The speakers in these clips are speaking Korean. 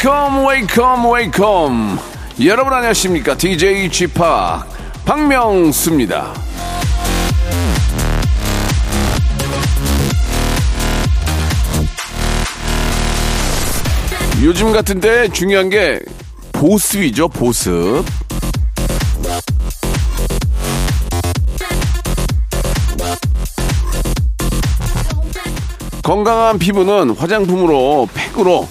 Welcome, welcome, welcome. 여러분 안녕하십니까? DJ Chip 박명수입니다. 요즘 같은 때 중요한 게 보습이죠, 보습. 건강한 피부는 화장품으로 팩으로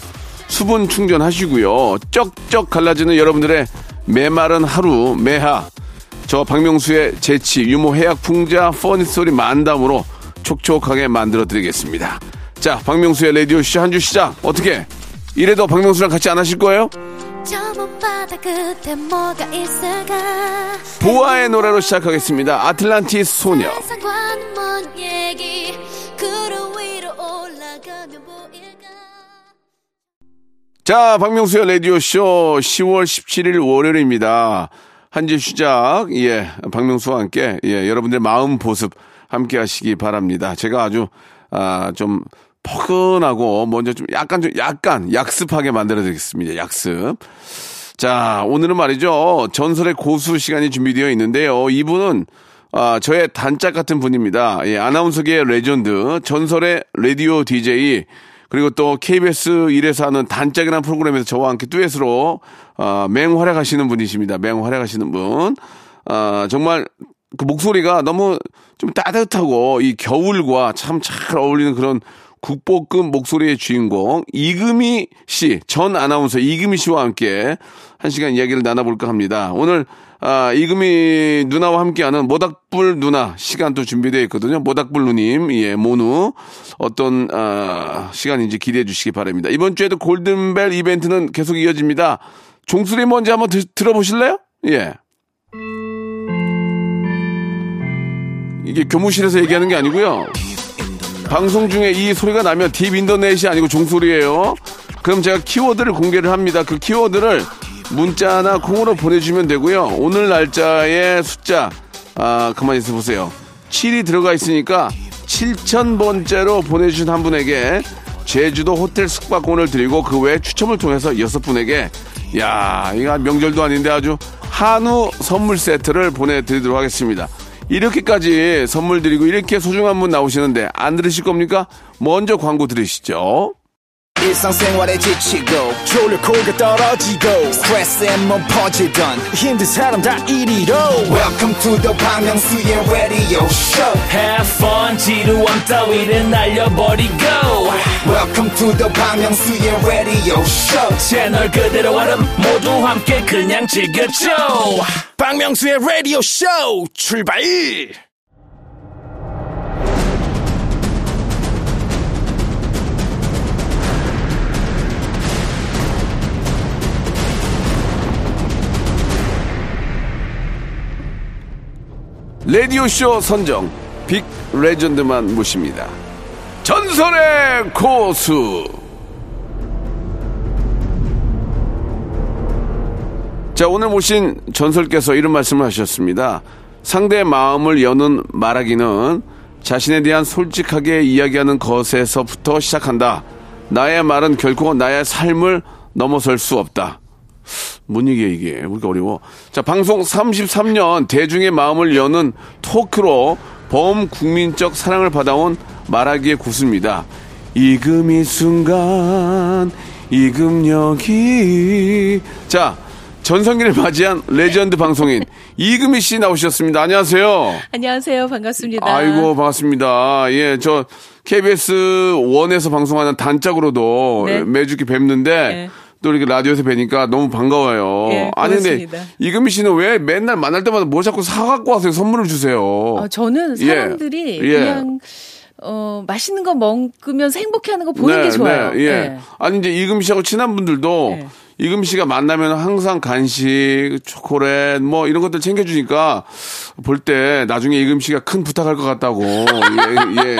수분 충전하시고요. 쩍쩍 갈라지는 여러분들의 메마른 하루, 매하. 저 박명수의 재치, 유모, 해약, 풍자, 퍼니 소리 만담으로 촉촉하게 만들어 드리겠습니다. 자, 박명수의 라디오 쇼 한 주 시작. 어떻게? 이래도 박명수랑 같이 안 하실 거예요? 보아의 노래로 시작하겠습니다. 아틀란티스 소녀. 자, 박명수의 라디오쇼 10월 17일 월요일입니다. 한주 시작, 예, 박명수와 함께, 예, 여러분들 마음 보습 함께 하시기 바랍니다. 제가 아주, 아, 좀, 포근하고 먼저 좀 약간 좀 약간 약습하게 만들어 드리겠습니다. 약습. 자, 오늘은 말이죠. 전설의 고수 시간이 준비되어 있는데요. 이분은 아, 저의 단짝 같은 분입니다. 예, 아나운서계의 레전드, 전설의 라디오 DJ, 그리고 또 KBS 일에서 하는 단짝이라는 프로그램에서 저와 함께 듀엣으로 아, 맹활약하시는 분이십니다. 맹활약하시는 분. 아, 정말 그 목소리가 너무 좀 따뜻하고 이 겨울과 참 잘 어울리는 그런 국보급 목소리의 주인공 이금희 씨, 전 아나운서 이금희 씨와 함께 한 시간 이야기를 나눠볼까 합니다. 오늘 아, 이금희 누나와 함께하는 모닥불 누나 시간도 준비되어 있거든요. 모닥불 누님, 예, 모누 어떤 아, 시간인지 기대해 주시기 바랍니다. 이번 주에도 골든벨 이벤트는 계속 이어집니다. 종소리 뭔지 한번 드, 들어보실래요? 예. 이게 교무실에서 얘기하는 게 아니고요. 방송 중에 이 소리가 나면 딥 인터넷이 아니고 종소리예요. 그럼 제가 키워드를 공개를 합니다. 그 키워드를 문자나 콩으로 보내주시면 되고요. 오늘 날짜의 숫자 아 가만히 있어 보세요. 7이 들어가 있으니까 7,000번째로 보내주신 한 분에게 제주도 호텔 숙박권을 드리고 그 외에 추첨을 통해서 여섯 분에게 야 이거 명절도 아닌데 아주 한우 선물 세트를 보내드리도록 하겠습니다. 이렇게까지 선물 드리고 이렇게 소중한 분 나오시는데 안 들으실 겁니까? 먼저 광고 들으시죠. 일상생활에 지치고, 졸려 코가 떨어지고, 스트레스에 몸 퍼지던, 힘든 사람 다 이리로. welcome to the Bang Myung-soo's radio show Have fun 지루함 따위를 날려버리고 welcome to the Bang Myung-soo's radio show 채널 그대로 얼음 모두 함께 그냥 즐겨줘 박명수의 라디오 쇼 출발! 라디오쇼 선정 빅 레전드만 모십니다. 전설의 고수. 자, 오늘 모신 전설께서 이런 말씀을 하셨습니다. 상대의 마음을 여는 말하기는 자신에 대한 솔직하게 이야기하는 것에서부터 시작한다. 나의 말은 결코 나의 삶을 넘어설 수 없다. 뭔 얘기야 이게 우리가 어려워 자 방송 33년 대중의 마음을 여는 토크로 범국민적 사랑을 받아온 말하기의 고수입니다 이금 이 순간 이금 여기 자 전성기를 맞이한 레전드 방송인 이금희 씨 나오셨습니다 안녕하세요 안녕하세요. 반갑습니다. 아이고 반갑습니다 예 저 KBS 원에서 방송하는 단짝으로도 네. 매주 이렇게 뵙는데 네. 또 이렇게 라디오에서 뵈니까 너무 반가워요. 예, 아니 근데. 이금희 씨는 왜 맨날 만날 때마다 뭐 자꾸 사 갖고 와서 선물을 주세요? 어, 저는 예. 사람들이 예. 그냥 어, 맛있는 거 먹으면서 행복해하는 거 보는 게 좋아요. 네, 예. 예. 아니 이제 이금희 씨하고 친한 분들도 네. 이금 씨가 만나면 항상 간식, 초콜릿 뭐 이런 것들 챙겨주니까 볼 때 나중에 이금 씨가 큰 부탁할 것 같다고. 예, 예.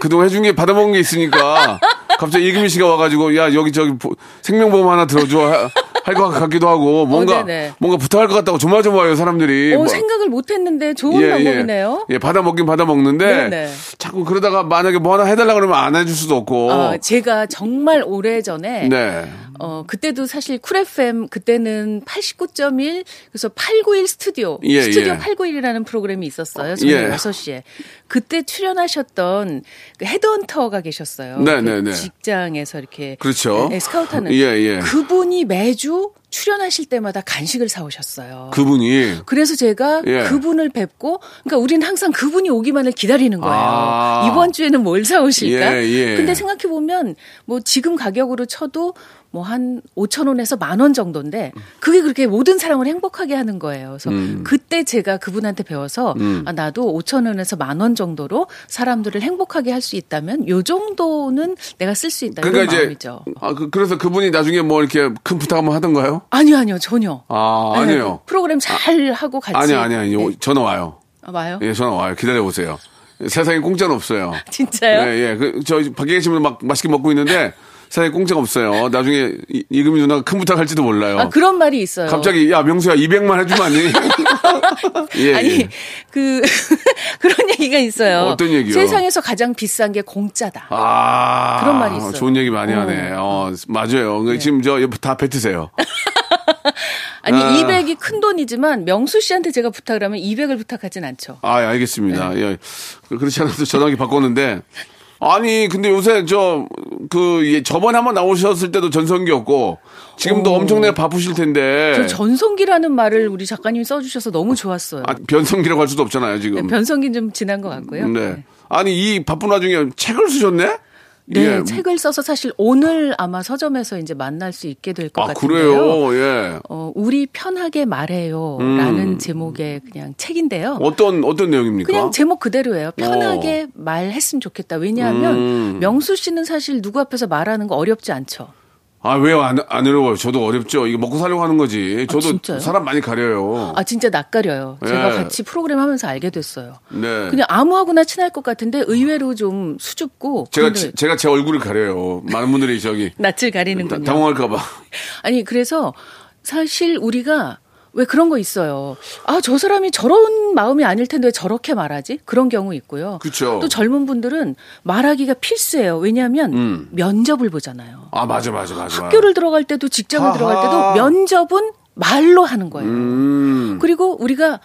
그동안 해준 게 받아먹은 게 있으니까 갑자기 이금희 씨가 와가지고 야 여기 저기 보- 생명보험 하나 들어줘 할 것 같기도 하고 뭔가 어. 뭔가 부탁할 것 같다고 조마조마해요 사람들이. 오, 뭐. 생각을 못 했는데 좋은 예, 방법이네요. 예, 예, 받아 먹긴 받아 먹는데 네네. 자꾸 그러다가 만약에 뭐 하나 해달라 그러면 안 해줄 수도 없고. 어, 제가 정말 오래 전에 네. 어, 그때도 사실 Cool FM 그때는 89.1 그래서 891 스튜디오 예, 스튜디오 예. 891이라는 프로그램이 있었어요. 저녁 예. 6시에. 그때 출연하셨던 그 헤드헌터가 계셨어요. 네, 그 네, 네. 직장에서 이렇게 그렇죠. 네, 스카우트하는 예, 예. 그분이 매주 출연하실 때마다 간식을 사 오셨어요. 그분이 그래서 제가 예. 그분을 뵙고, 그러니까 우리는 항상 그분이 오기만을 기다리는 거예요. 아. 이번 주에는 뭘 사오실까? 예, 예. 근데 생각해 보면 뭐 지금 가격으로 쳐도 뭐 한 5천 원에서 만 원 정도인데 그게 그렇게 모든 사람을 행복하게 하는 거예요. 그래서 음. 그때 제가 그분한테 배워서 아, 나도 5천 원에서 만 원 정도로 사람들을 행복하게 할 수 있다면 요 정도는 내가 쓸 수 있다 그러니까 이런 마음이죠. 아, 그, 래서 그분이 나중에 뭐 이렇게 큰 부탁 한번 하던가요? 아니요, 아니요, 전혀. 아, 네, 아니에요. 프로그램 잘 하고 같이. 아니, 아니, 아니. 네. 전화 와요. 아, 와요? 예, 전화 와요. 기다려보세요. 세상에 공짜는 없어요. 진짜요? 예, 예. 그, 저, 밖에 분막 맛있게 먹고 있는데, 세상에 공짜가 없어요. 나중에 이- 이금희 누나가 큰 부탁할지도 몰라요. 아, 그런 말이 있어요. 갑자기, 야, 명수야, 200만 해주면 안 되니? 예, 아니, 예. 그, 그런 얘기가 있어요. 어떤 얘기요? 세상에서 가장 비싼 게 공짜다. 아. 그런 말이 있어요. 좋은 얘기 많이 하네. 어, 맞아요. 그 지금 저, 다 뱉으세요. 아니, 아. 200이 큰 돈이지만 명수 씨한테 제가 부탁을 하면 200을 부탁하진 않죠. 아, 예, 알겠습니다. 네. 예. 그렇지 않아도 전화기 바꿨는데. 아니, 근데 요새 저, 그, 예, 저번에 한번 나오셨을 때도 전성기였고, 지금도 오. 엄청나게 바쁘실 텐데. 저 전성기라는 말을 우리 작가님이 써주셔서 너무 좋았어요. 아, 변성기라고 할 수도 없잖아요, 지금. 변성기는 좀 지난 것 같고요. 네. 아니, 이 바쁜 와중에 책을 쓰셨네? 네, 예. 책을 써서 사실 오늘 아마 서점에서 이제 만날 수 있게 될것 아, 같은데요. 그래요? 예. 어, 우리 편하게 말해요라는 제목의 그냥 책인데요. 음. 어떤, 어떤 내용입니까? 그냥 제목 그대로예요. 편하게 말했으면 좋겠다. 왜냐하면 음. 명수 씨는 사실 누구 앞에서 말하는 거 어렵지 않죠. 아, 왜요? 안, 안 어려워요. 저도 어렵죠. 이거 먹고 살려고 하는 거지. 저도 진짜요? 사람 많이 가려요. 아 진짜 낯가려요. 제가 예. 같이 프로그램 하면서 알게 됐어요. 네. 그냥 아무하고나 친할 것 같은데 의외로 좀 수줍고 제가, 지- 제가 제 얼굴을 가려요. 많은 분들이 저기. 낯을 가리는군요. 당황할까봐. 아니 그래서 사실 우리가 왜 그런 거 있어요. 아, 저 사람이 저런 마음이 아닐 텐데 왜 저렇게 말하지? 그런 경우 있고요. 그쵸. 또 젊은 분들은 말하기가 필수예요. 왜냐하면 음. 면접을 보잖아요. 아, 맞아, 맞아, 맞아. 학교를 들어갈 때도 직장을 하하. 들어갈 때도 면접은 말로 하는 거예요. 음. 그리고 우리가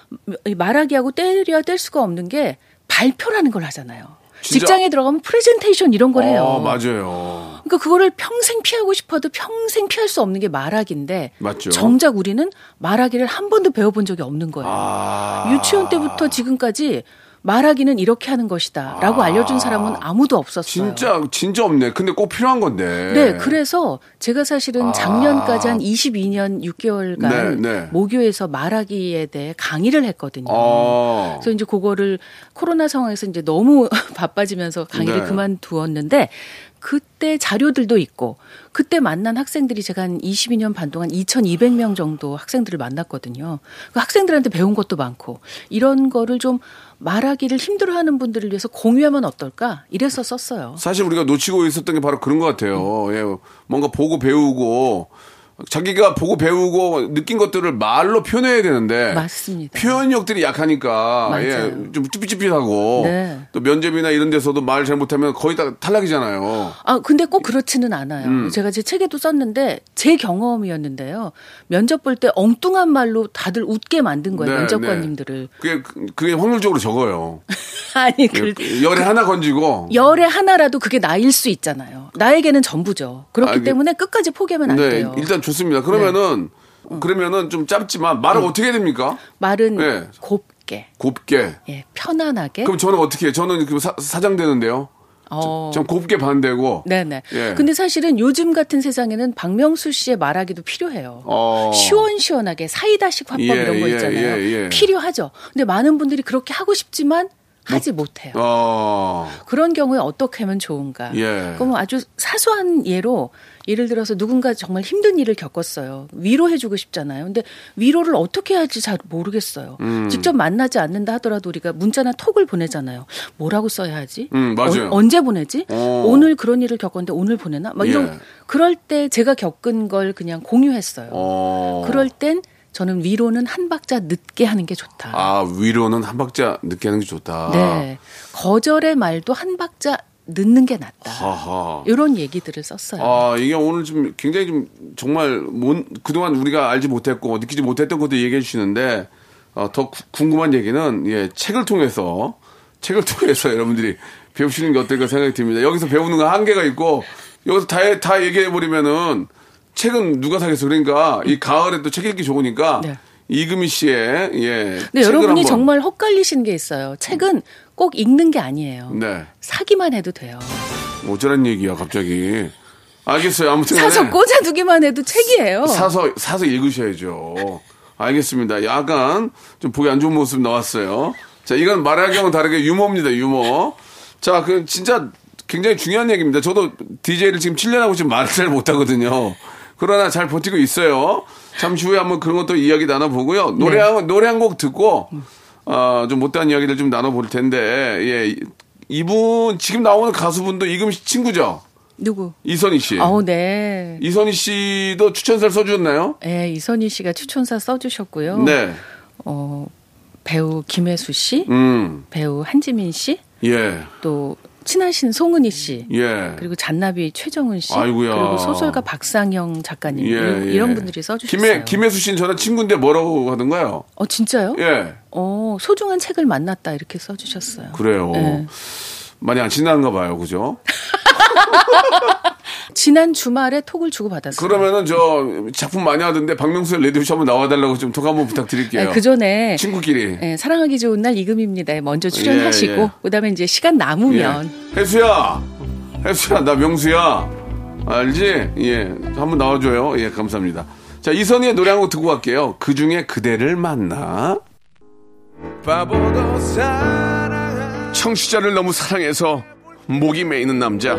말하기하고 때려야 뗄 수가 없는 게 발표라는 걸 하잖아요. 직장에 들어가면 프레젠테이션 이런 걸 해요. 어, 맞아요. 그러니까 그거를 평생 피하고 싶어도 평생 피할 수 없는 게 말하기인데 맞죠. 정작 우리는 말하기를 한 번도 배워본 적이 없는 거예요. 아. 유치원 때부터 지금까지 말하기는 이렇게 하는 것이다 라고 알려준 사람은 아무도 없었어요. 아. 진짜, 진짜 없네. 근데 꼭 필요한 건데. 네, 그래서 제가 사실은 작년까지 한 22년 6개월간 아. 네, 네. 모교에서 말하기에 대해 강의를 했거든요. 어. 그래서 이제 그거를 코로나 상황에서 이제 너무 바빠지면서 강의를 네. 그만두었는데 그때 자료들도 있고 그때 만난 학생들이 제가 한 22년 반 동안 2,200명 정도 학생들을 만났거든요. 그 학생들한테 배운 것도 많고 이런 거를 좀 말하기를 힘들어하는 분들을 위해서 공유하면 어떨까? 이래서 썼어요. 사실 우리가 놓치고 있었던 게 바로 그런 것 같아요. 예, 뭔가 보고 배우고 자기가 보고 배우고 느낀 것들을 말로 표현해야 되는데 맞습니다. 표현력들이 약하니까 맞아요. 예, 좀 쭈삣쭈삣하고 네. 또 면접이나 이런 데서도 말 잘못하면 거의 다 탈락이잖아요. 아, 근데 꼭 그렇지는 않아요. 음. 제가 제 책에도 썼는데 제 경험이었는데요. 면접 볼 때 엉뚱한 말로 다들 웃게 만든 거예요. 네, 면접관님들을. 그게 그게 확률적으로 적어요. 아니, 그 열에 하나 건지고 열에 하나라도 그게 나일 수 있잖아요. 나에게는 전부죠. 그렇기 아, 그- 때문에 끝까지 포기하면 안 네, 돼요. 네. 일단 좋습니다. 그러면은 그러면은 좀 짧지만 말을 어떻게 해야 됩니까? 말은 네. 곱게, 곱게. 예, 편안하게. 그럼 저는 어떻게 해요? 저는 그 사, 사장 되는데요. 어. 전 곱게 반대고. 네네. 예. 근데 사실은 요즘 같은 세상에는 박명수 씨의 말하기도 필요해요. 어. 시원시원하게 사이다식 화법 예, 이런 거 예, 있잖아요. 예, 예. 필요하죠. 근데 많은 분들이 그렇게 하고 싶지만 하지 못해요. 어. 그런 경우에 어떻게 하면 좋은가? 예. 그럼 아주 사소한 예로 예를 들어서 누군가 정말 힘든 일을 겪었어요. 위로해주고 싶잖아요. 근데 위로를 어떻게 해야지 잘 모르겠어요. 음. 직접 만나지 않는다 하더라도 우리가 문자나 톡을 보내잖아요. 뭐라고 써야 하지? 음, 맞아요. 어, 언제 보내지? 어. 오늘 그런 일을 겪었는데 오늘 보내나? 막 이런 예. 그럴 때 제가 겪은 걸 그냥 공유했어요. 어. 그럴 땐 저는 위로는 한 박자 늦게 하는 게 좋다. 아, 위로는 한 박자 늦게 하는 게 좋다. 네. 거절의 말도 한 박자 늦는 게 낫다. 하하. 이런 얘기들을 썼어요. 아, 이게 오늘 좀 굉장히 좀 정말 못, 그동안 우리가 알지 못했고 느끼지 못했던 것도 얘기해 주시는데 어, 더 구- 궁금한 얘기는 예, 책을 통해서 책을 통해서 여러분들이 배우시는 게 어떨까 생각이 듭니다. 여기서 배우는 거 한계가 있고 여기서 다, 다 얘기해 버리면은 책은 누가 사겠어? 그러니까 이 가을에 또 책 읽기 좋으니까 네. 이금희 씨의 예. 책을 여러분이 정말 헛갈리시는 게 있어요. 책은 꼭 읽는 게 아니에요. 네. 사기만 해도 돼요. 어쩌란 얘기야 갑자기. 알겠어요. 아무튼 사서 꽂아두기만 해도 책이에요. 사서 사서 읽으셔야죠. 알겠습니다. 약간 좀 보기 안 좋은 모습 나왔어요. 자, 이건 말하기와는 다르게 유머입니다. 유머. 자, 그 진짜 굉장히 중요한 얘기입니다. 저도 DJ를 지금 7년 하고 지금 말을 잘 못하거든요. 그러나 잘 버티고 있어요. 잠시 후에 한번 그런 것도 이야기 나눠보고요. 노래 네. 한, 노래 한 곡 듣고, 어, 좀 못다한 이야기를 좀 나눠볼 텐데, 예. 이- 이분, 지금 나오는 가수분도 이금 씨 친구죠? 누구? 이선희 씨. 어, 네. 이선희 씨도 추천사를 써주셨나요? 네, 이선희 씨가 추천사 써주셨고요. 네. 어, 배우 김혜수 씨, 음, 배우 한지민 씨, 예, 또 친하신 송은희 씨, 예. 그리고 잔나비 최정은 씨, 아이고야. 그리고 소설가 박상영 작가님 예, 이런, 예. 이런 분들이 써주셨어요. 김혜, 김혜수 씨는 저랑 친구인데 뭐라고 하던가요? 어 진짜요? 예, 어 소중한 책을 만났다 이렇게 써주셨어요. 그래요. 네. 많이 안 친한가 봐요, 그죠? 지난 주말에 톡을 주고 받았어요. 그러면은 저 작품 많이 하던데 박명수의 레디오쇼 한번 나와달라고 좀 톡 한번 부탁드릴게요. 그 전에 친구끼리. 예, 사랑하기 좋은 날 이금입니다. 먼저 출연하시고 예, 예. 그다음에 이제 시간 남으면 예. 혜수야, 혜수야, 나 명수야. 알지? 예, 한번 나와줘요. 예, 감사합니다. 자, 이선희의 노래 한 곡 듣고 갈게요. 그 중에 그대를 만나. 청취자를 너무 사랑해서 목이 메이는 남자.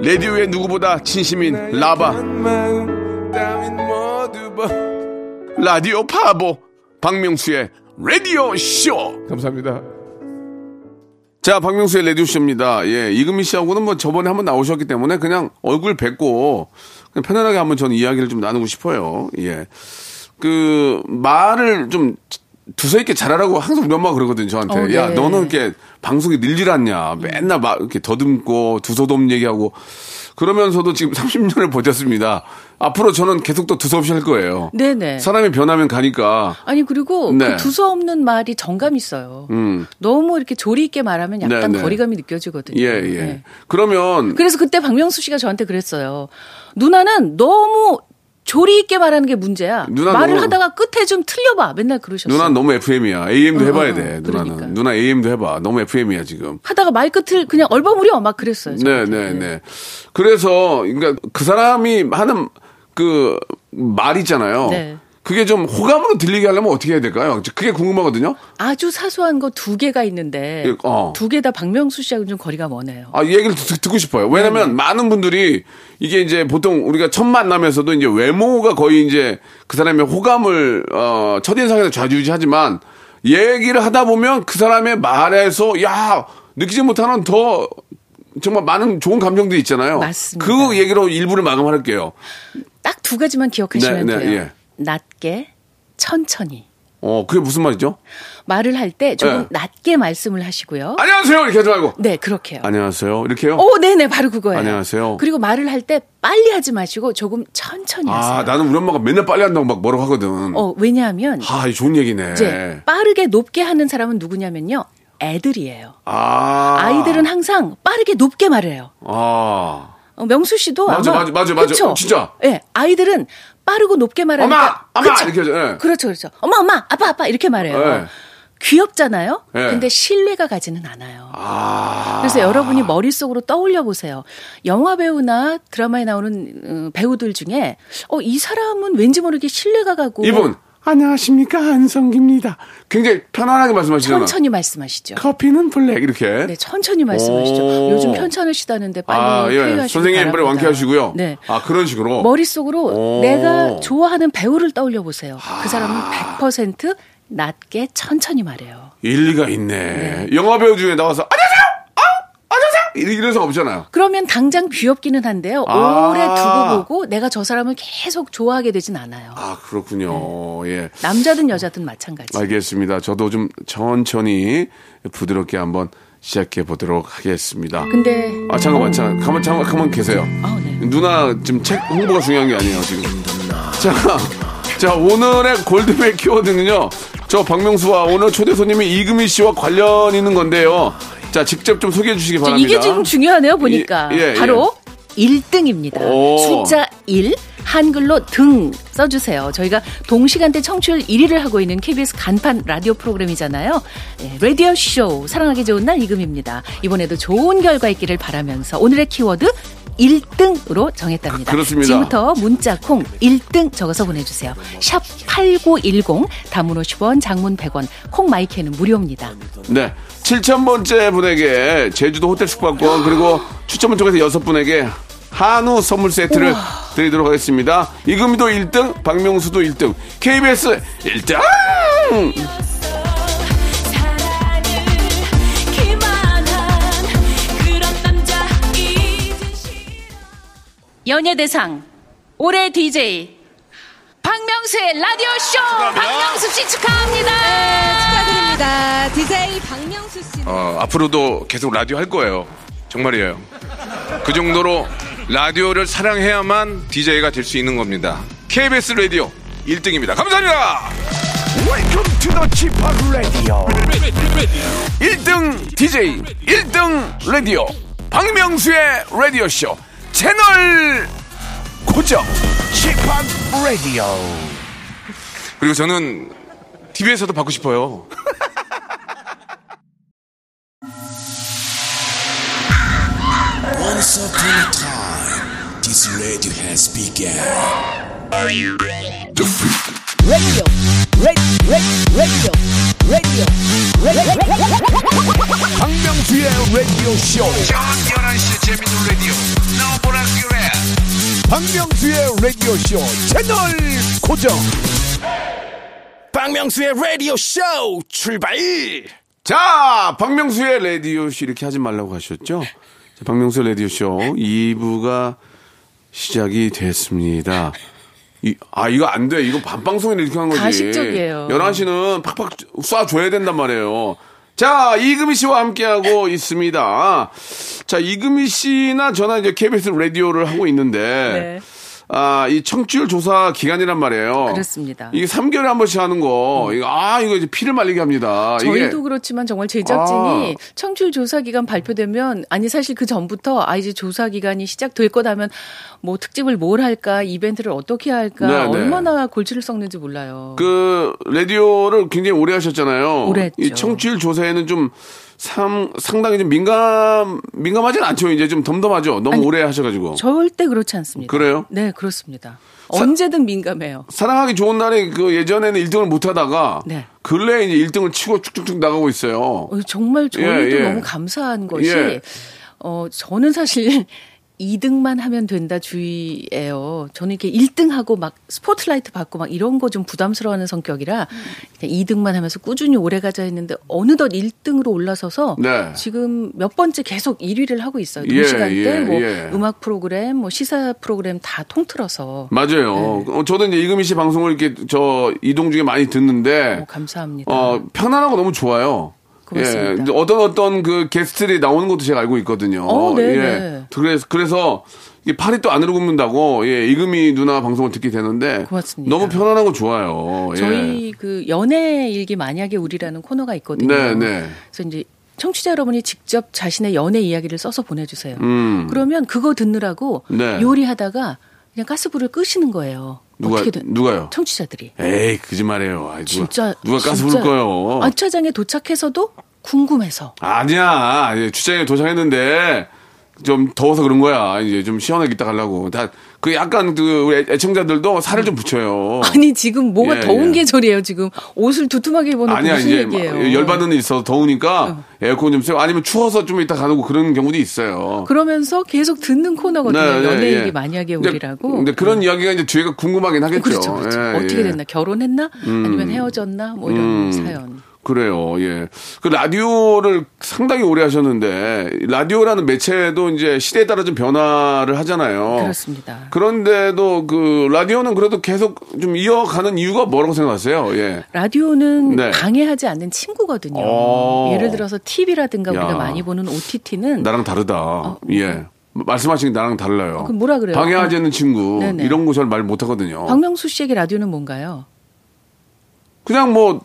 레디오의 누구보다 진심인 라바. 라디오 파보. 박명수의 라디오 쇼. 감사합니다. 자, 박명수의 라디오 쇼입니다. 예, 이금희 씨하고는 뭐 저번에 한번 나오셨기 때문에 그냥 얼굴 뵙고 그냥 편안하게 한번 저는 이야기를 좀 나누고 싶어요. 예. 그, 말을 좀 두서 있게 잘하라고 항상 우리 엄마가 그러거든요, 저한테. 어, 네. 야, 너는 이렇게 방송에 늘질 않냐. 맨날 막 이렇게 더듬고 두서돔 얘기하고 그러면서도 지금 30년을 버텼습니다. 앞으로 저는 계속 또 두서없이 할 거예요. 네네. 사람이 변하면 가니까. 아니 그리고 네. 그 두서 없는 말이 정감 있어요. 음. 너무 이렇게 조리 있게 말하면 약간 네, 네. 거리감이 느껴지거든요. 예, 예. 네. 그러면 그래서 그때 박명수 씨가 저한테 그랬어요. 누나는 너무 조리 있게 말하는 게 문제야. 누나 말을 너무- 하다가 끝에 좀 틀려봐. 맨날 그러셨어요. 누나는 너무 FM이야. AM도 어, 해봐야 어, 돼. 어. 누나는. 그러니까. 누나 AM도 해봐. 너무 FM이야 지금. 하다가 말 끝을 그냥 얼버무려 막 그랬어요. 네, 저한테. 네, 네. 그래서 그러니까 그 사람이 하는 그말 있잖아요. 네. 그게 좀 호감으로 들리게 하려면 어떻게 해야 될까요? 그게 궁금하거든요. 아주 사소한 거 두 개가 있는데 예, 어. 두개 다 박명수 씨하고 좀 거리가 머네요. 아, 이 얘기를 듣, 듣고 싶어요. 네, 왜냐면 많은 분들이 이게 이제 보통 우리가 첫 만남에서도 이제 외모가 거의 이제 그 사람의 호감을, 어, 첫인상에서 좌지우지하지만 얘기를 하다 보면 그 사람의 말에서 야, 느끼지 못하는 더 정말 많은 좋은 감정들이 있잖아요. 맞습니다. 그 얘기로 일부를 마감할게요. 딱 두 가지만 기억하시면 네, 네, 돼요. 예. 낮게, 천천히. 어, 그게 무슨 말이죠? 말을 할 때 조금 네. 낮게 말씀을 하시고요. 안녕하세요! 이렇게 하지 말고. 네, 그렇게요. 안녕하세요. 이렇게요? 오, 네네, 바로 그거예요. 안녕하세요. 그리고 말을 할 때 빨리 하지 마시고 조금 천천히 하세요. 아, 나는 우리 엄마가 맨날 빨리 한다고 막 뭐라고 하거든. 어, 왜냐하면 아, 이 좋은 얘기네. 이제 빠르게 높게 하는 사람은 누구냐면요. 애들이에요. 아. 아이들은 항상 빠르게 높게 말해요. 아. 어, 명수 씨도 맞아, 아마 맞아, 맞아, 맞아. 그쵸? 진짜. 예, 아이들은 빠르고 높게 말하니까 엄마! 엄마! 그쵸? 이렇게 하죠, 예. 그렇죠, 그렇죠. 엄마, 엄마, 아빠, 아빠 이렇게 말해요. 예. 귀엽잖아요. 예. 근데 신뢰가 가지는 않아요. 아. 그래서 여러분이 머릿속으로 떠올려 보세요. 영화 배우나 드라마에 나오는 어, 배우들 중에 어, 이 사람은 왠지 모르게 신뢰가 가고 이분. 안녕하십니까 안성기입니다. 굉장히 편안하게 말씀하시잖아요. 천천히 말씀하시죠. 커피는 블랙 이렇게. 네, 천천히 말씀하시죠. 오. 요즘 편찮으시다는데 빨리 아, 예. 선생님 빨리. 완쾌하시고요. 네. 아, 그런 식으로. 머릿속으로 오. 내가 좋아하는 배우를 떠올려 보세요. 아. 그 사람은 100% 낮게 천천히 말해요. 일리가 있네. 영화 배우 중에 나와서 안녕하세요. 이런 상 없잖아요. 그러면 당장 귀엽기는 한데요. 아. 오래 두고 보고 내가 저 사람을 계속 좋아하게 되진 않아요. 아, 그렇군요. 네. 예. 남자든 여자든 마찬가지. 알겠습니다. 저도 좀 천천히 부드럽게 한번 시작해 보도록 하겠습니다. 근데 아, 잠깐만, 잠깐, 가만, 잠깐, 가만 계세요. 아, 네. 누나 지금 책 홍보가 중요한 게 아니에요, 지금. 자, 자, 오늘의 골드백 키워드는요. 저 박명수와 오늘 초대 손님이 이금희 씨와 관련 있는 건데요. 자, 직접 좀 소개해 주시기 저 바랍니다. 이게 지금 중요하네요, 보니까. 예, 예, 바로 1등입니다. 오. 숫자 1, 한글로 등 써주세요. 저희가 동시간대 청취율 1위를 하고 있는 KBS 간판 라디오 프로그램이잖아요. 예, 라디오 쇼 사랑하기 좋은 날 이금입니다. 이번에도 좋은 결과 있기를 바라면서 오늘의 키워드 1등으로 정했답니다. 그- 그렇습니다. 지금부터 문자 콩 1등 적어서 보내주세요. 샵 8910 단문 50원 장문 100원 콩 마이크는 무료입니다. 네. 7,000번째 분에게 제주도 호텔 숙박권 그리고 추첨을 통해서 여섯 분에게 한우 선물 세트를 드리도록 하겠습니다. 이금희도 1등, 박명수도 1등, KBS 1등! 사랑을 기만한 그런 남자 이제 싫어 연예대상 올해 DJ 박명수의 라디오 쇼 박명수 씨 축하합니다. 축하드립니다. DJ 박명수 씨. 어, 앞으로도 계속 라디오 할 거예요. 정말이에요. 그 정도로 라디오를 사랑해야만 DJ가 될 수 있는 겁니다. KBS 라디오 1등입니다. 감사합니다. Welcome to the Chip Radio. 1등 DJ, 1등 라디오, 박명수의 라디오 쇼 채널 고정! Chip Radio. 그리고 저는 TV에서도 받고 싶어요. Once upon a time, this radio has begun. Radio. Radio. Radio. Radio. 박명수의 라디오 쇼. 저녁 11시 재밌는 라디오. 너보라 그래. 박명수의 라디오 쇼 채널 고정. 박명수의 라디오 쇼 출발. 자, 박명수의 라디오쇼 이렇게 하지 말라고 하셨죠? 자, 박명수 라디오쇼 2부가 시작이 됐습니다. 이, 아, 이거 안 돼. 이거 반방송에 이렇게 하는 거지. 가식적이에요. 11시는 팍팍 쏴줘야 된단 말이에요. 자, 이금희 씨와 함께하고 있습니다. 자, 이금희 씨나 저나 이제 KBS 라디오를 하고 있는데, 네. 아, 이 청취율 조사 기간이란 말이에요. 그렇습니다. 이게 3개월에 한 번씩 하는 거, 이거, 아, 이거 이제 피를 말리게 합니다. 저희도 그렇지만 정말 제작진이 아. 청취율 조사 기간 발표되면 아니 사실 그 전부터 아 이제 조사 기간이 시작될 거다면 뭐 특집을 뭘 할까 이벤트를 어떻게 할까 네, 네. 얼마나 골치를 썩는지 몰라요. 그 라디오를 굉장히 오래 하셨잖아요. 오래 했죠. 이 청취율 조사에는 좀 상, 상당히 좀 민감 민감하진 않죠. 이제 좀 덤덤하죠. 너무 아니, 오래 하셔가지고 절대 그렇지 않습니다. 그래요? 네 그렇습니다. 언제든 민감해요. 사랑하기 좋은 날에 그 예전에는 1등을 못 하다가 네. 근래에 이제 1등을 치고 쭉쭉쭉 나가고 있어요. 어, 정말 저희도 예, 예. 너무 감사한 것이 예. 어 저는 사실 2등만 하면 된다 주의예요. 저는 이렇게 1등하고 막 스포트라이트 받고 막 이런 거 좀 부담스러워하는 성격이라 그냥 2등만 하면서 꾸준히 오래 가자 했는데 어느덧 1등으로 올라서서 네. 지금 몇 번째 계속 1위를 하고 있어요. 예, 동시간대 예, 뭐 예. 음악 프로그램, 뭐 시사 프로그램 다 통틀어서 맞아요. 네. 어, 저도 이제 이금희 씨 방송을 이렇게 저 이동 중에 많이 듣는데 어, 감사합니다. 어, 편안하고 너무 좋아요. 고맙습니다. 예, 어떤 어떤 그 게스트들이 나오는 것도 제가 알고 있거든요. 어, 네, 예. 네. 그래서 그래서 이 팔이 또 안으로 굽는다고 예, 이금희 누나 방송을 듣게 되는데 고맙습니다. 너무 편안하고 좋아요. 예. 저희 그 연애 일기 만약에 우리라는 코너가 있거든요. 네, 네. 그래서 이제 청취자 여러분이 직접 자신의 연애 이야기를 써서 보내주세요. 음. 그러면 그거 듣느라고 네. 요리하다가 그냥 가스불을 끄시는 거예요. 누가 누가요? 청취자들이 에이 거짓말이에요. 아이, 누가 진짜 누가 가스 부를 거요? 주차장에 도착해서도 궁금해서 아니야. 예, 주차장에 도착했는데 좀 더워서 그런 거야. 이제 좀 시원하게 있다 가려고. 다, 그 약간 그 우리 애청자들도 살을 좀 붙여요. 아니 지금 뭐가 예, 더운 예. 계절이에요. 지금 옷을 두툼하게 입어놓고 아니야, 무슨 이제 얘기예요? 열받는 일 있어서 더우니까 에어컨 좀 쐬고 아니면 추워서 좀 이따 가는 그런 경우도 있어요. 그러면서 계속 듣는 코너거든요. 네, 네, 연애 예. 얘기 만약에 근데- 우리라고. 근데 그런 이야기가 이제 뒤에가 궁금하긴 하겠죠. 그렇죠, 그렇죠. 예, 어떻게 예. 됐나? 결혼했나? 아니면 헤어졌나? 뭐 이런 음. 사연. 그래요, 예. 그 라디오를 상당히 오래 하셨는데, 라디오라는 매체도 이제 시대에 따라 좀 변화를 하잖아요. 그렇습니다. 그런데도 그 라디오는 그래도 계속 좀 이어가는 이유가 뭐라고 생각하세요? 예. 라디오는 네. 방해하지 않는 친구거든요. 어. 예를 들어서 TV라든가 야. 우리가 많이 보는 OTT는 나랑 다르다. 예. 말씀하신 게 나랑 달라요. 어, 그럼 뭐라 그래요? 방해하지 않는 친구. 네네. 이런 거 잘 말 못하거든요. 박명수 씨에게 라디오는 뭔가요? 그냥 뭐 강-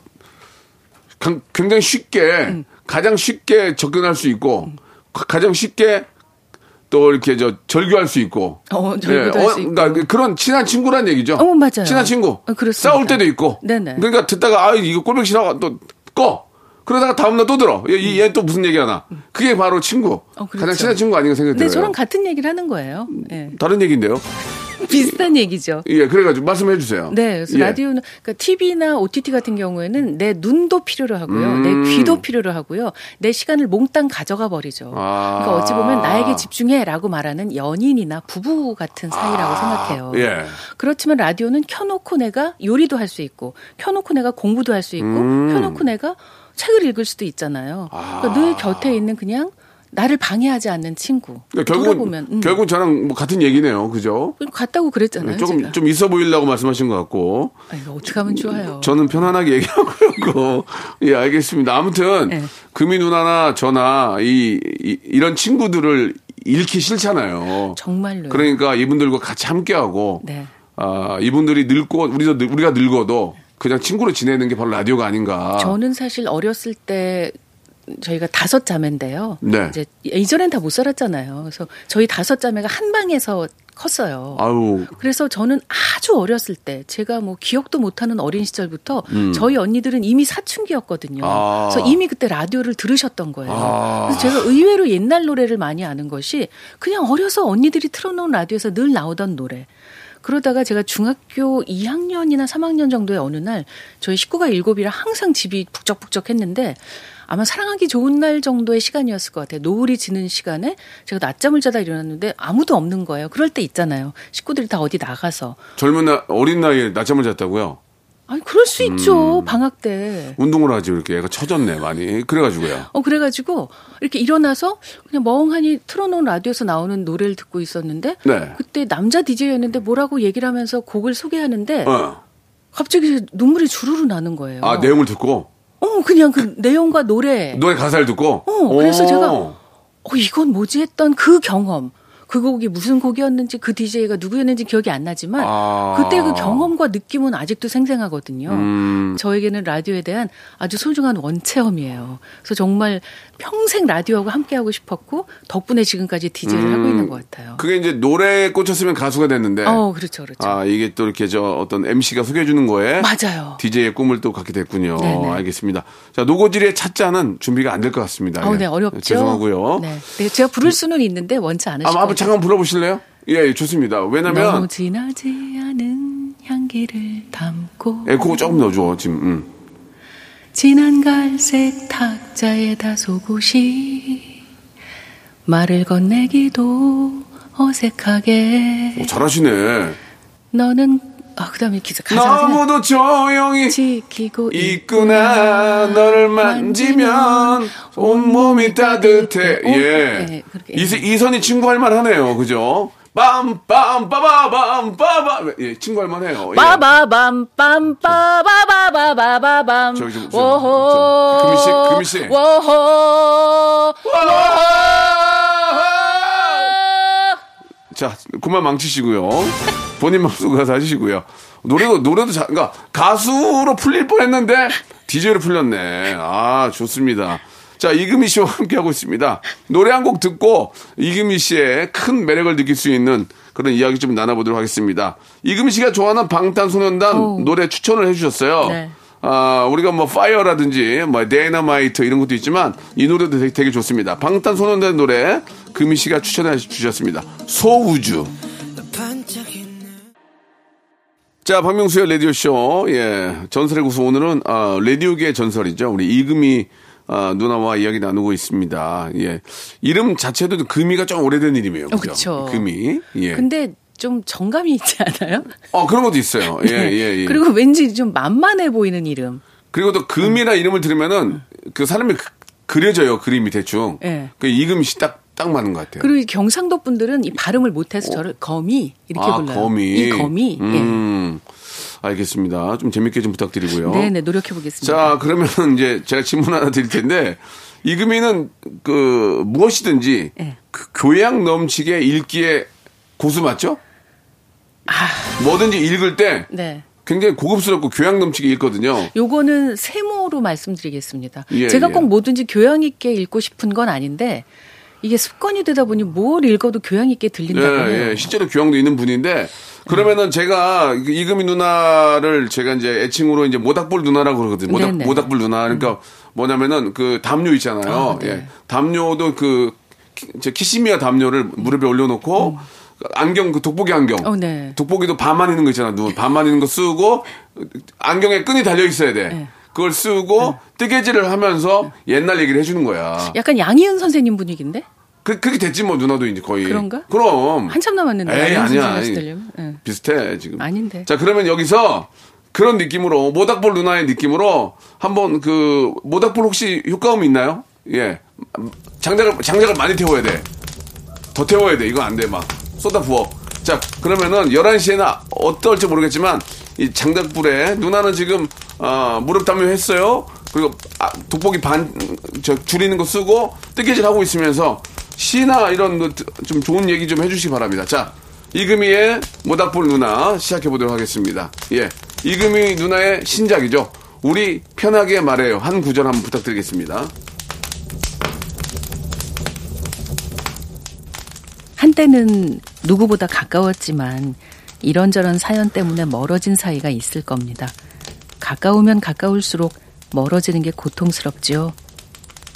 굉장히 쉽게 음. 가장 쉽게 접근할 수 있고 가- 가장 쉽게 또 이렇게 저 절교할 수 있고 어, 절교도 할수 있고. 그러니까 그런 친한 친구란 얘기죠. 어, 맞아요. 친한 친구. 어. 싸울 때도 있고. 네네. 그러니까 듣다가 아 이거 꼴보기 싫어 또 꺼. 그러다가 다음날 또 들어. 얘또 무슨 얘기 하나. 그게 바로 친구. 어, 그렇죠. 가장 친한 친구 아닌가 생각이 네, 들어요. 저랑 같은 얘기를 하는 거예요. 예. 다른 얘기인데요. 비슷한 얘기죠. 예, 그래가지고 말씀해 주세요. 네, 그래서 예. 라디오는 그러니까 TV나 OTT 같은 경우에는 내 눈도 필요로 하고요, 음. 내 귀도 필요로 하고요, 내 시간을 몽땅 가져가 버리죠. 아. 그러니까 어찌 보면 나에게 집중해라고 말하는 연인이나 부부 같은 사이라고 생각해요. 예. 그렇지만 라디오는 켜놓고 내가 요리도 할 수 있고, 켜놓고 내가 공부도 할 수 있고, 음. 켜놓고 내가 책을 읽을 수도 있잖아요. 그러니까 늘 곁에 있는 그냥 나를 방해하지 않는 친구. 그러니까 결국은 돌아보면 음. 결국 저랑 뭐 같은 얘기네요. 그죠? 같다고 그랬잖아요. 조금 제가. 좀 있어 보이려고 말씀하신 것 같고 아니, 어떻게 하면 좋아요. 저는 편안하게 얘기하고요. 예, 알겠습니다. 아무튼 네. 금이 누나나 저나 이, 이런 친구들을 잃기 싫잖아요. 정말로요. 그러니까 이분들과 같이 함께하고 네. 아, 이분들이 늙고 우리도 늙- 우리가 늙어도 그냥 친구로 지내는 게 바로 라디오가 아닌가. 저는 사실 어렸을 때 저희가 다섯 자매인데요. 네. 이제 예전엔 다 못 살았잖아요. 그래서 저희 다섯 자매가 한 방에서 컸어요. 아유, 그래서 저는 아주 어렸을 때 제가 뭐 기억도 못하는 어린 시절부터 저희 언니들은 이미 사춘기였거든요. 음. 아. 그래서 이미 그때 라디오를 들으셨던 거예요. 아. 그래서 제가 의외로 옛날 노래를 많이 아는 것이 그냥 어려서 언니들이 틀어놓은 라디오에서 늘 나오던 노래. 그러다가 제가 중학교 2학년이나 3학년 정도의 어느 날 저희 식구가 일곱이라 항상 집이 북적북적했는데 아마 사랑하기 좋은 날 정도의 시간이었을 것 같아요. 노을이 지는 시간에 제가 낮잠을 자다 일어났는데 아무도 없는 거예요. 그럴 때 있잖아요. 식구들이 다 어디 나가서. 젊은 나, 어린 나이에 낮잠을 잤다고요? 아니 그럴 수 있죠. 음. 방학 때. 운동을 하지 이렇게 애가 처졌네 많이. 그래가지고요. 어 그래가지고 이렇게 일어나서 그냥 멍하니 틀어놓은 라디오에서 나오는 노래를 듣고 있었는데 네. 그때 남자 DJ였는데 뭐라고 얘기를 하면서 곡을 소개하는데 어. 갑자기 눈물이 주르르 나는 거예요. 아 내용을 듣고 어 그냥 그 내용과 노래. 노래 가사를 듣고. 어, 그래서 오. 제가 어, 이건 뭐지 했던 그 경험. 그 곡이 무슨 곡이었는지 그 DJ가 누구였는지 기억이 안 나지만 아. 그때 그 경험과 느낌은 아직도 생생하거든요. 음. 저에게는 라디오에 대한 아주 소중한 원체험이에요. 그래서 정말 평생 라디오하고 함께하고 싶었고 덕분에 지금까지 DJ를 하고 있는 것 같아요. 그게 이제 노래에 꽂혔으면 가수가 됐는데. 어, 그렇죠, 그렇죠. 아 이게 또 이렇게 저 어떤 MC가 소개해주는 거에. 맞아요. DJ의 꿈을 또 갖게 됐군요. 네네. 알겠습니다. 자 노고지리의 차자는 준비가 안 될 것 같습니다. 어, 예. 네, 어렵죠. 죄송하고요. 네. 네, 제가 부를 수는 있는데 원치 않으실 아, 것 같아요. 잠깐 불러보실래요? 예, 예, 좋습니다. 왜냐면 너무 진하지 않은 향기를 담고 에코 조금 넣어줘 지금. 음. 진한 갈색 탁자에 다소곳이 말을 건네기도 어색하게 오, 잘하시네. 너는 아 그다음에 기사 가사가 생각 너무도 조용히 지키고 있구나 너를 만지면 온몸이 따뜻해 어? 예 네, 그렇게. 이, 이선이 친구 할 만하네요 그죠 빰빰 빠바밤 빠바 예 친구 할 만해요 예. 빠바밤 빰 빠바바바바바밤 저기 좀- 좀- 워호 좀, 금희 씨, 금희 씨. 워호 자 그만 망치시고요 본인 마음속으로 가서 하시고요 노래도 노래도 자, 그러니까 가수로 풀릴 뻔 했는데 DJ로 풀렸네 아 좋습니다 자 이금희 씨와 함께 하고 있습니다 노래 한 곡 듣고 이금희 씨의 큰 매력을 느낄 수 있는 그런 이야기 좀 나눠보도록 하겠습니다 이금희 씨가 좋아하는 방탄소년단 오. 노래 추천을 해주셨어요 네. 아, 우리가 뭐 FIRE라든지 뭐 데이너마이트 이런 것도 있지만 이 노래도 되게, 되게 좋습니다. 방탄소년단 노래 금희 씨가 추천해 주셨습니다. 소우주. 자, 박명수의 라디오쇼. 예. 전설의 고수 오늘은, 아, 라디오계의 전설이죠. 우리 이금희, 아, 누나와 이야기 나누고 있습니다. 예. 이름 자체도 금희가 좀 오래된 이름이에요. 어, 그죠? 그쵸. 금희. 예. 근데 좀 정감이 있지 않아요? 어, 그런 것도 있어요. 예, 네. 예, 예. 그리고 왠지 좀 만만해 보이는 이름. 그리고 또 금이나 이름을 들으면은 그 사람이 그- 그려져요. 그림이 대충. 예. 그 이금희 씨 딱, 딱 맞는 것 같아요. 그리고 이 경상도 분들은 이 발음을 못해서 저를 거미 이렇게 아, 불러요. 거미. 이 거미. 음, 알겠습니다. 좀 재밌게 좀 부탁드리고요. 예. 네네 노력해 보겠습니다. 자, 그러면 이제 제가 질문 하나 드릴 텐데, 이금희는 그, 무엇이든지 네. 그 교양 넘치게 읽기에 고수 맞죠? 뭐든지 읽을 때 네. 굉장히 고급스럽고 교양 넘치게 읽거든요. 요거는 세모로 말씀드리겠습니다. 예, 제가 예. 꼭 뭐든지 교양 있게 읽고 싶은 건 아닌데 이게 습관이 되다 보니 뭘 읽어도 교양 있게 들린다고 해요. 예, 예. 실제로 교양도 있는 분인데, 그러면은 제가 그 이금희 누나를 제가 이제 애칭으로 이제 모닥불 누나라고 그러거든요. 모닥, 네네. 모닥불 누나. 그러니까 뭐냐면은 그 담요 있잖아요. 아, 네. 예. 담요도 그, 키- 저 키시미야 담요를 무릎에 올려놓고, 안경, 그 돋보기 안경. 음. 어, 네. 돋보기도 반만 있는 거 있잖아. 눈 반만 있는 거 쓰고, 안경에 끈이 달려 있어야 돼. 네. 그걸 쓰고, 뜨개질을 하면서 옛날 얘기를 해주는 거야. 약간 양희은 선생님 분위기인데 그, 그렇게 됐지 뭐 누나도 이제 거의. 그런가? 그럼. 한참 남았는데 에이, 아니야. 아니. 예. 비슷해 지금. 아닌데. 자 그러면 여기서 그런 느낌으로 모닥불 누나의 느낌으로 한번 그 모닥불 혹시 효과음이 있나요? 예. 장작을 장작을 많이 태워야 돼. 더 태워야 돼. 이거 안 돼. 막 쏟아 부어. 자 그러면은 11시에는 어떨지 모르겠지만 이 장작불에 누나는 지금 어, 무릎 담요 했어요. 그리고 아, 돋보기 반 저 줄이는 거 쓰고 뜨개질 하고 있으면서 시나 이런 거좀 좋은 얘기 좀 해주시기 바랍니다. 자 이금희의 모닥불 누나 시작해 보도록 하겠습니다. 예, 이금희 누나의 신작이죠. 우리 편하게 말해요. 한 구절 한번 부탁드리겠습니다. 한때는 누구보다 가까웠지만 이런저런 사연 때문에 멀어진 사이가 있을 겁니다. 가까우면 가까울수록 멀어지는 게 고통스럽지요.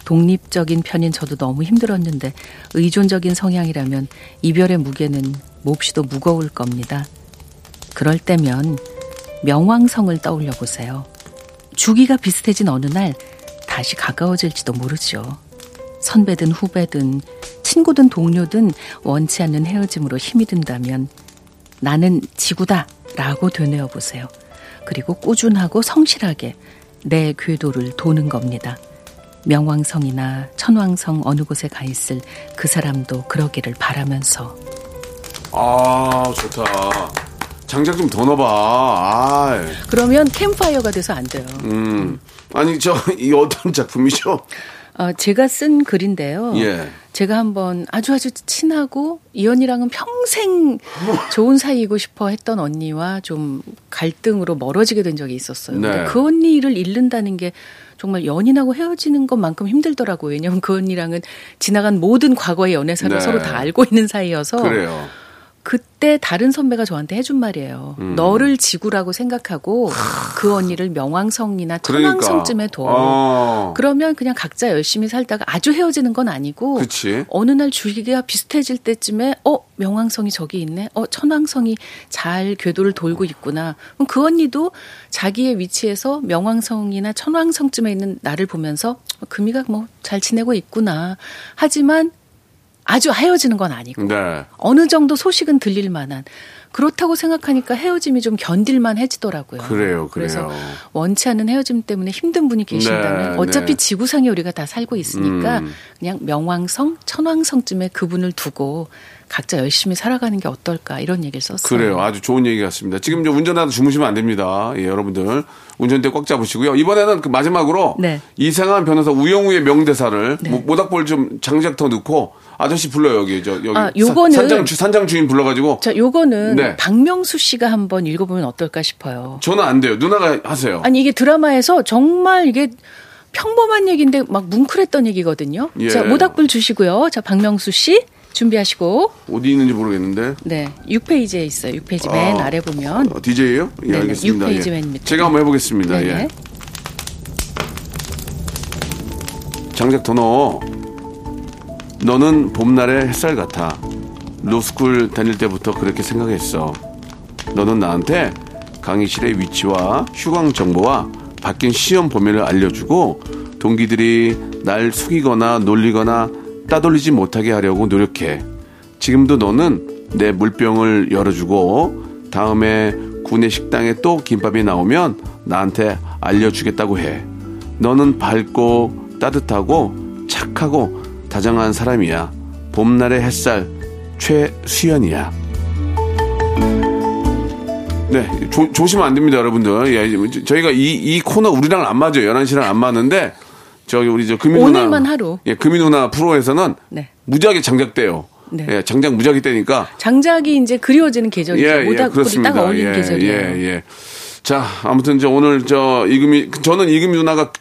독립적인 편인 저도 너무 힘들었는데 의존적인 성향이라면 이별의 무게는 몹시도 무거울 겁니다. 그럴 때면 명왕성을 떠올려 보세요. 주기가 비슷해진 어느 날 다시 가까워질지도 모르죠. 선배든 후배든 친구든 동료든 원치 않는 헤어짐으로 힘이 든다면 나는 지구다 라고 되뇌어 보세요. 그리고 꾸준하고 성실하게 내 궤도를 도는 겁니다. 명왕성이나 천왕성 어느 곳에 가 있을 그 사람도 그러기를 바라면서 아 좋다. 장작 좀 더 넣어봐. 아, 그러면 캠파이어가 돼서 안 돼요. 음. 아니 저 이 어떤 작품이죠? 어, 제가 쓴 글인데요. 예. 제가 한번 아주 아주 친하고 이 언니랑은 평생 좋은 사이이고 싶어 했던 언니와 좀 갈등으로 멀어지게 된 적이 있었어요. 네. 그 언니를 잃는다는 게 정말 연인하고 헤어지는 것만큼 힘들더라고요. 왜냐하면 그 언니랑은 지나간 모든 과거의 연애사를 네. 서로 다 알고 있는 사이여서 그래요. 그때 다른 선배가 저한테 해준 말이에요. 음. 너를 지구라고 생각하고 그 언니를 명왕성이나 그러니까. 천왕성쯤에 둬. 어. 그러면 그냥 각자 열심히 살다가 아주 헤어지는 건 아니고 그치. 어느 날 주기가 비슷해질 때쯤에 어 명왕성이 저기 있네 어 천왕성이 잘 궤도를 돌고 있구나 그럼 그 언니도 자기의 위치에서 명왕성이나 천왕성쯤에 있는 나를 보면서 어, 금이가 뭐 잘 지내고 있구나 하지만 아주 헤어지는 건 아니고 네. 어느 정도 소식은 들릴 만한 그렇다고 생각하니까 헤어짐이 좀 견딜만 해지더라고요. 그래요, 그래서 그래요. 원치 않는 헤어짐 때문에 힘든 분이 계신다면 네, 어차피 네. 지구상에 우리가 다 살고 있으니까 음. 그냥 명왕성, 천왕성쯤에 그분을 두고 각자 열심히 살아가는 게 어떨까 이런 얘기를 썼어요. 그래요. 아주 좋은 얘기 같습니다. 지금 이제 운전하다 주무시면 안 됩니다. 예, 여러분들. 운전대 꽉 잡으시고요. 이번에는 그 마지막으로 네. 이상한 변호사 우영우의 명대사를 모- 모닥불 좀 장작 더 넣고 아저씨 불러요 여기 저 여기 아, 요거는 산장, 산장 주인 불러가지고 자 요거는 네. 박명수 씨가 한번 읽어보면 어떨까 싶어요. 저는 안 돼요. 누나가 하세요. 아니 이게 드라마에서 정말 이게 평범한 얘기인데 막 뭉클했던 얘기거든요. 예. 자 모닥불 주시고요. 자 박명수 씨 준비하시고 어디 있는지 모르겠는데 네 6페이지에 있어요. 6페이지 맨 아, 아래 보면 어, DJ예요? 예, 네네, 알겠습니다. 6페이지 예. 맨입니다 제가 한번 해보겠습니다. 네네. 예. 장작 더 넣어. 너는 봄날의 햇살 같아. 로스쿨 다닐 때부터 그렇게 생각했어. 너는 나한테 강의실의 위치와 휴강 정보와 바뀐 시험 범위를 알려주고 동기들이 날 속이거나 놀리거나 따돌리지 못하게 하려고 노력해. 지금도 너는 내 물병을 열어주고 다음에 구내 식당에 또 김밥이 나오면 나한테 알려주겠다고 해. 너는 밝고 따뜻하고 착하고 다정한 사람이야. 봄날의 햇살 최수연이야. 네, 조, 조심은 안 됩니다, 여러분들. 예, 저- 저희가 이, 이 코너 우리랑 안 맞아요. 11시랑 안 맞는데, 저기 우리 저 금이 누나. 오늘만 하루. 예, 금이 누나 프로에서는 네. 무지하게 장작돼요. 네. 예, 장작 무지하게 떼니까. 장작이 이제 그리워지는 계절이죠. 예, 예, 모닥불이 그렇습니다. 딱 어울리는 예, 계절이에요. 예, 예. 자, 아무튼 저 오늘 저 이금희, 저는 이금희 누나가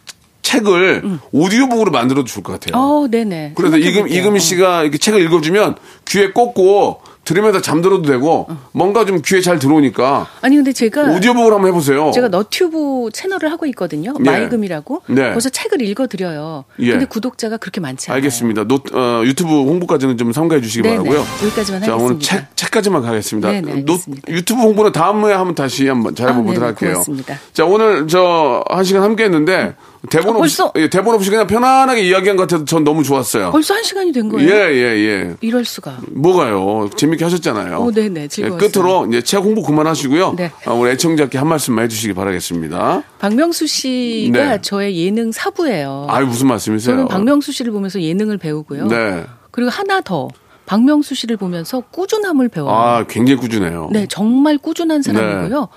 책을 오디오북으로 만들어 줄 것 같아요. 음. 어, 네네. 그래서 이금. 이금희 씨가 이렇게 책을 읽어주면 귀에 꽂고 들으면서 잠들어도 되고 뭔가 좀 귀에 잘 들어오니까 아니 근데 제가 오디오북으로 한번 해보세요. 제가 너튜브 채널을 하고 있거든요. 예. 마이금이라고. 네. 거기서 책을 읽어드려요. 예. 근데 구독자가 그렇게 많지 않아요. 알겠습니다. 노, 어, 유튜브 홍보까지는 좀 삼가해 주시기 네네. 바라고요. 여기까지만 자, 오늘 하겠습니다. 책, 책까지만 가겠습니다. 네네, 노- 알겠습니다. 유튜브 홍보는 다음에 한번 다시 한번 잘 아, 해보도록 네네, 할게요. 고맙습니다. 자, 오늘 저 한 시간 함께 했는데 대본 아, 없이? 예, 대본 없이 그냥 편안하게 이야기한 것 같아서 전 너무 좋았어요. 벌써 한 시간이 된 거예요? 예, 예, 예. 이럴 수가. 뭐가요? 재 밌게 하셨잖아요. 어, 네네, 즐거웠어요. 예, 끝으로 이제 책 홍보 그만하시고요. 네. 아, 우리 애청자께 한 말씀만 해주시기 바라겠습니다. 박명수 씨가 네. 저의 예능 사부예요. 아유 무슨 말씀이세요? 저는 박명수 씨를 보면서 예능을 배우고요. 네. 그리고 하나 더 박명수 씨를 보면서 꾸준함을 배워요. 아 굉장히 꾸준해요. 네, 정말 꾸준한 사람이고요.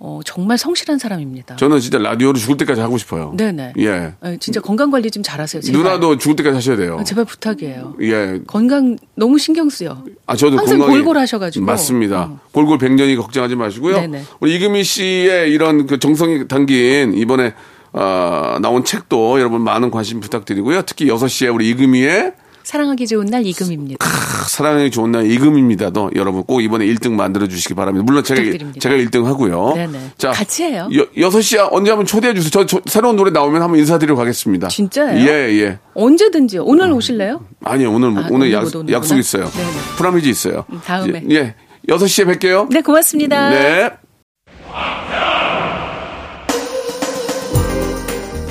어, 정말 성실한 사람입니다. 저는 진짜 라디오를 죽을 때까지 하고 싶어요. 네네. 예. 어, 진짜 건강 관리 좀 잘하세요. 제발. 누나도 죽을 때까지 하셔야 돼요. 어, 제발 부탁이에요. 예. 건강 너무 신경 쓰여. 아, 저도 항상 건강이 골골 하셔가지고. 맞습니다. 어. 골골 백년이 걱정하지 마시고요. 네네. 우리 이금희 씨의 이런 그 정성이 담긴 이번에 어, 나온 책도 여러분 많은 관심 부탁드리고요. 특히 6 시에 우리 이금희의 사랑하기 좋은 날 이금입니다. 사랑이 좋은 날 이금입니다도 여러분 꼭 이번에 1등 만들어 주시기 바랍니다. 물론 제가 부탁드립니다. 제가 1등 하고요. 네네. 같이 해요. 여, 6시 언제 한번 초대해 주세요. 저, 저 새로운 노래 나오면 한번 인사드리러 가겠습니다. 진짜예요? 예, 예. 언제든지요. 오늘 오실래요? 아니요, 오늘 아, 오늘 약, 오는구나. 약속 있어요. 네네. 프라미즈 있어요. 음, 다음에. 예, 예. 6시에 뵐게요. 네, 고맙습니다. 네.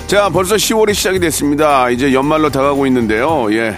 자, 벌써 10월이 시작이 됐습니다. 이제 연말로 다가오고 있는데요. 예.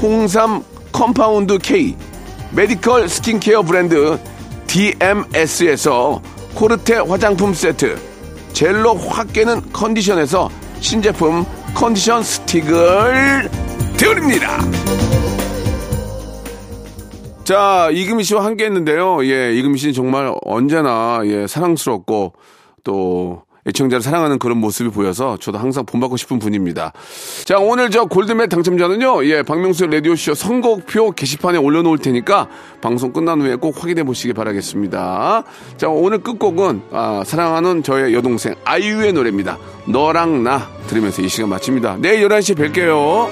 홍삼 compound K 메디컬 스킨케어 브랜드 DMS에서 코르테 화장품 세트 젤로 확 깨는 컨디션에서 신제품 컨디션 스틱을 드립니다. 자, 이금희 씨와 함께 했는데요. 예, 이금희 씨는 정말 언제나 예, 사랑스럽고 또 애청자를 사랑하는 그런 모습이 보여서 저도 항상 본받고 싶은 분입니다. 자, 오늘 저 골드맨 당첨자는요, 예, 박명수의 라디오쇼 선곡표 게시판에 올려놓을 테니까 방송 끝난 후에 꼭 확인해 보시기 바라겠습니다. 자, 오늘 끝곡은, 아, 사랑하는 저의 여동생 아이유의 노래입니다. 너랑 나 들으면서 이 시간 마칩니다. 내일 11시에 뵐게요.